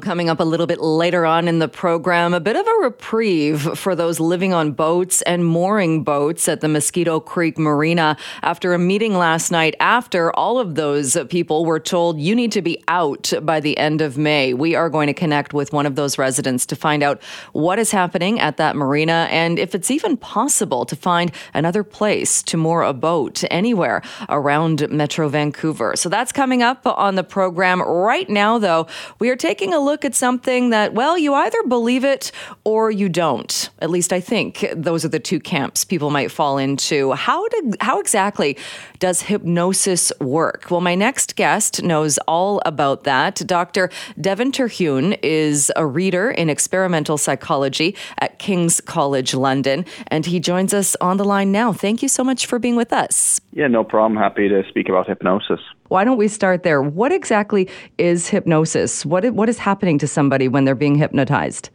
Coming up a little bit later on in the program, a bit of a reprieve for those living on boats and mooring boats at the Mosquito Creek Marina after a meeting last night after all of those people were told you need to be out by the end of May. We are going to connect with one of those residents to find out what is happening at that marina and if it's even possible to find another place to moor a boat anywhere around Metro Vancouver. So that's coming up on the program. Right now, though, we are taking a look at something that, well, you either believe it or you don't. At least I think those are the two camps people might fall into. How did, how exactly does hypnosis work? Well, my next guest knows all about that. Dr. Devin Terhune is a reader in experimental psychology at King's College London, and he joins us on the line now. Thank you so much for being with us. Yeah, no problem. Happy to speak about hypnosis. Why don't we start there? What exactly is hypnosis? What what is happening to somebody when they're being hypnotized?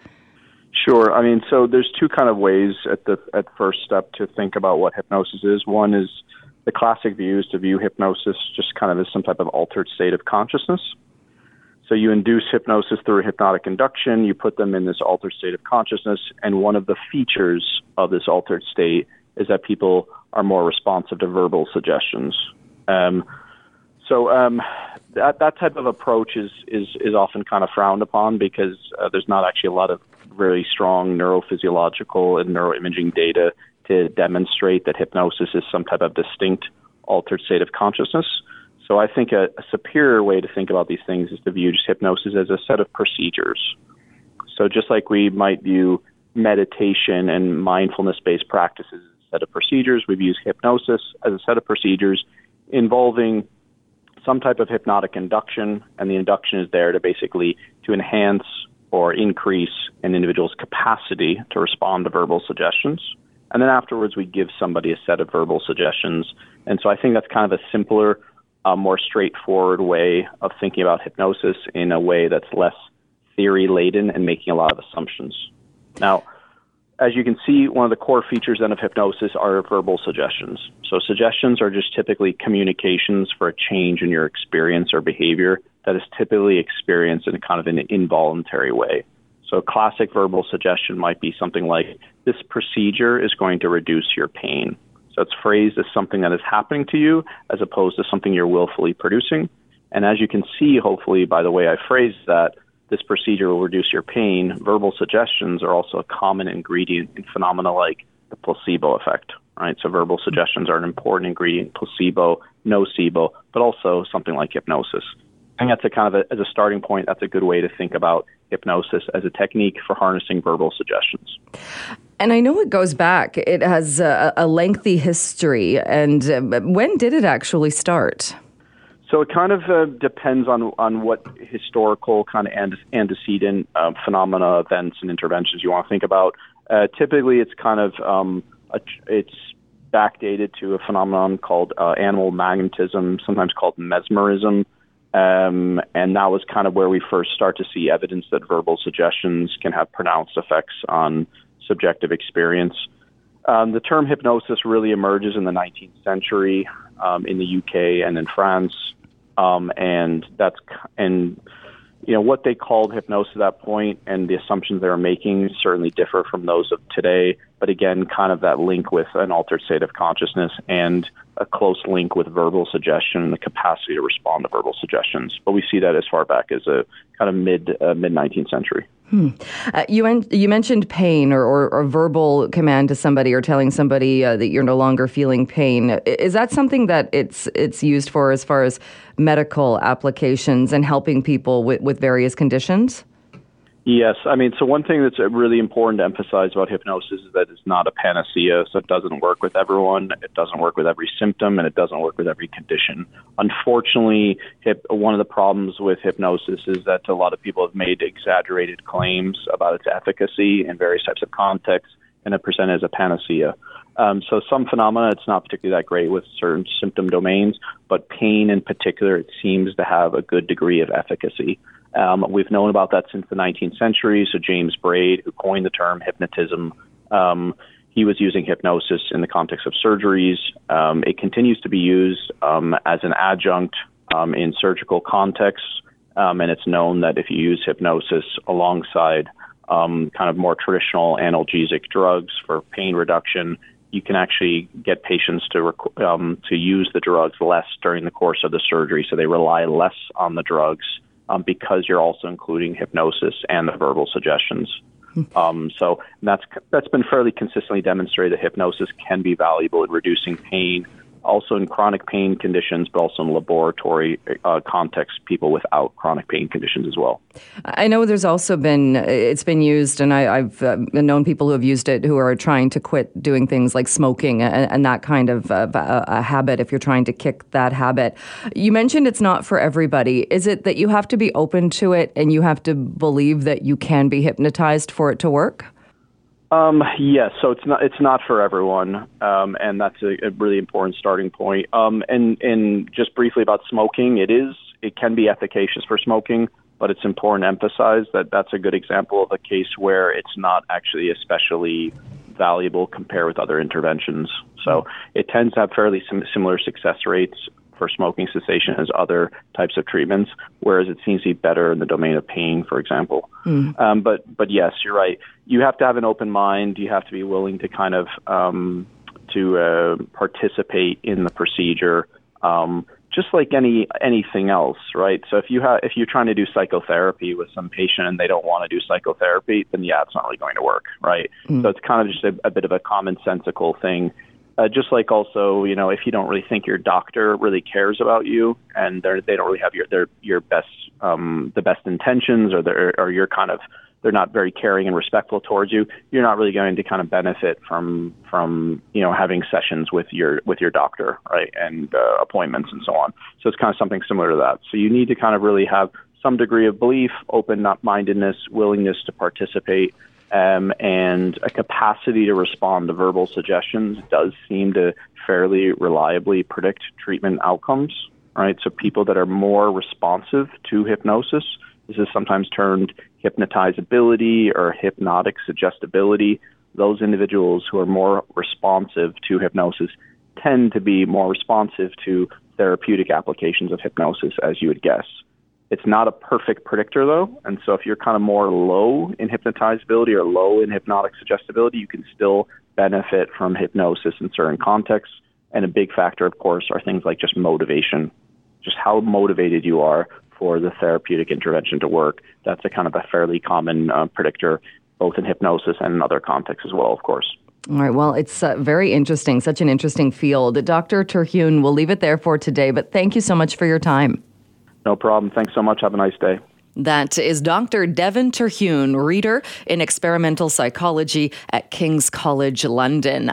Sure. I mean, so there's two kind of ways at the at first step to think about what hypnosis is. One is the classic view is to view hypnosis just kind of as some type of altered state of consciousness. So you induce hypnosis through hypnotic induction, you put them in this altered state of consciousness, and one of the features of this altered state is that people are more responsive to verbal suggestions. Um, so um, that that type of approach is is is often kind of frowned upon because uh, there's not actually a lot of really strong neurophysiological and neuroimaging data to demonstrate that hypnosis is some type of distinct altered state of consciousness. So I think a, a superior way to think about these things is to view just hypnosis as a set of procedures. So just like we might view meditation and mindfulness based practices as a set of procedures, we view hypnosis as a set of procedures involving some type of hypnotic induction, and the induction is there to basically to enhance or increase an individual's capacity to respond to verbal suggestions. And then afterwards, we give somebody a set of verbal suggestions. And so I think that's kind of a simpler, uh, more straightforward way of thinking about hypnosis in a way that's less theory laden and making a lot of assumptions. Now, as you can see, one of the core features then of hypnosis are verbal suggestions. So suggestions are just typically communications for a change in your experience or behavior that is typically experienced in a kind of an involuntary way. So a classic verbal suggestion might be something like, this procedure is going to reduce your pain. So it's phrased as something that is happening to you as opposed to something you're willfully producing. And as you can see, hopefully, by the way I phrased that, this procedure will reduce your pain, verbal suggestions are also a common ingredient in phenomena like the placebo effect, right? So verbal suggestions are an important ingredient, placebo, nocebo, but also something like hypnosis. I think that's a kind of a, as a starting point, that's a good way to think about hypnosis as a technique for harnessing verbal suggestions. And I know it goes back. It has a, a lengthy history. And uh, when did it actually start? So it kind of uh, depends on on what historical kind of antecedent uh, phenomena, events, and interventions you want to think about. Uh, typically, it's kind of um, a, it's backdated to a phenomenon called uh, animal magnetism, sometimes called mesmerism, um, and that was kind of where we first start to see evidence that verbal suggestions can have pronounced effects on subjective experience. Um, the term hypnosis really emerges in the 19th century um, in the UK and in France. Um, and that's and you know what they called hypnosis at that point and the assumptions they were making certainly differ from those of today. But again kind of that link with an altered state of consciousness and a close link with verbal suggestion and the capacity to respond to verbal suggestions but we see that as far back as a kind of mid uh, mid 19th century Hmm. Uh, you en- you mentioned pain or, or, or, verbal command to somebody or telling somebody uh, that you're no longer feeling pain. Is that something that it's it's used for as far as medical applications and helping people with, with various conditions? Yes, I mean, so one thing that's uh, really important to emphasize about hypnosis is that it's not a panacea, so it doesn't work with everyone, it doesn't work with every symptom, and it doesn't work with every condition. Unfortunately, hip, one of the problems with hypnosis is that a lot of people have made exaggerated claims about its efficacy in various types of contexts, and it presented as a panacea. Um, so some phenomena, it's not particularly that great with certain symptom domains, but pain in particular, it seems to have a good degree of efficacy. Um, we've known about that since the 19th century. So James Braid, who coined the term hypnotism, um, he was using hypnosis in the context of surgeries. Um, it continues to be used um, as an adjunct um, in surgical contexts, and it's known that if you use hypnosis alongside kind of more traditional analgesic drugs for pain reduction, you can actually get patients to rec- um, to use the drugs less during the course of the surgery, so they rely less on the drugs um, because you're also including hypnosis and the verbal suggestions. Um, so that's that's been fairly consistently demonstrated that hypnosis can be valuable in reducing pain also in chronic pain conditions, but also in laboratory uh, context, people without chronic pain conditions as well. I know there's also been, it's been used, and I, have uh, known people who have used it who are trying to quit doing things like smoking and, and that kind of uh, a habit if you're trying to kick that habit. You mentioned it's not for everybody. Is it that you have to be open to it and you have to believe that you can be hypnotized for it to work? Um, yes, so it's not it's not for everyone, um, and that's a, a, really important starting point. Um, and and just briefly about smoking, it is it can be efficacious for smoking, but it's important to emphasize that that's a good example of a case where it's not actually especially valuable compared with other interventions. So it tends to have fairly sim- similar success rates for smoking cessation as other types of treatments, whereas it seems to be better in the domain of pain, for example. Mm. Um, but but yes, you're right. You have to have an open mind. You have to be willing to kind of um, to uh, participate in the procedure. Um, just like any anything else, right? So if you have if you're trying to do psychotherapy with some patient and they don't want to do psychotherapy, then yeah, it's not really going to work, right? Mm. So it's kind of just a, a bit of a commonsensical thing uh, just like also, you know, if you don't really think your doctor really cares about you and they're, they don't really have your their your best um, the best intentions or they or you're kind of they're not very caring and respectful towards you, you're not really going to kind of benefit from from you know having sessions with your with your doctor, right, and uh, appointments and so on. So it's kind of something similar to that. So you need to kind of really have some degree of belief, open mindedness, willingness to participate um, and a capacity to respond to verbal suggestions does seem to fairly reliably predict treatment outcomes. Right, so people that are more responsive to hypnosis, this is sometimes termed hypnotizability or hypnotic suggestibility. Those individuals who are more responsive to hypnosis tend to be more responsive to therapeutic applications of hypnosis, as you would guess. It's not a perfect predictor though, and so if you're kind of more low in hypnotizability or low in hypnotic suggestibility, you can still benefit from hypnosis in certain contexts. And a big factor, of course, are things like just motivation, just how motivated you are for the therapeutic intervention to work. That's a kind of a fairly common uh, predictor, both in hypnosis and in other contexts as well, of course. All right. Well, it's uh, very interesting, such an interesting field. Dr. Terhune, we'll leave it there for today, but thank you so much for your time. No problem. Thanks so much. Have a nice day. That is Dr. Devin Terhune, reader in experimental psychology at King's College London.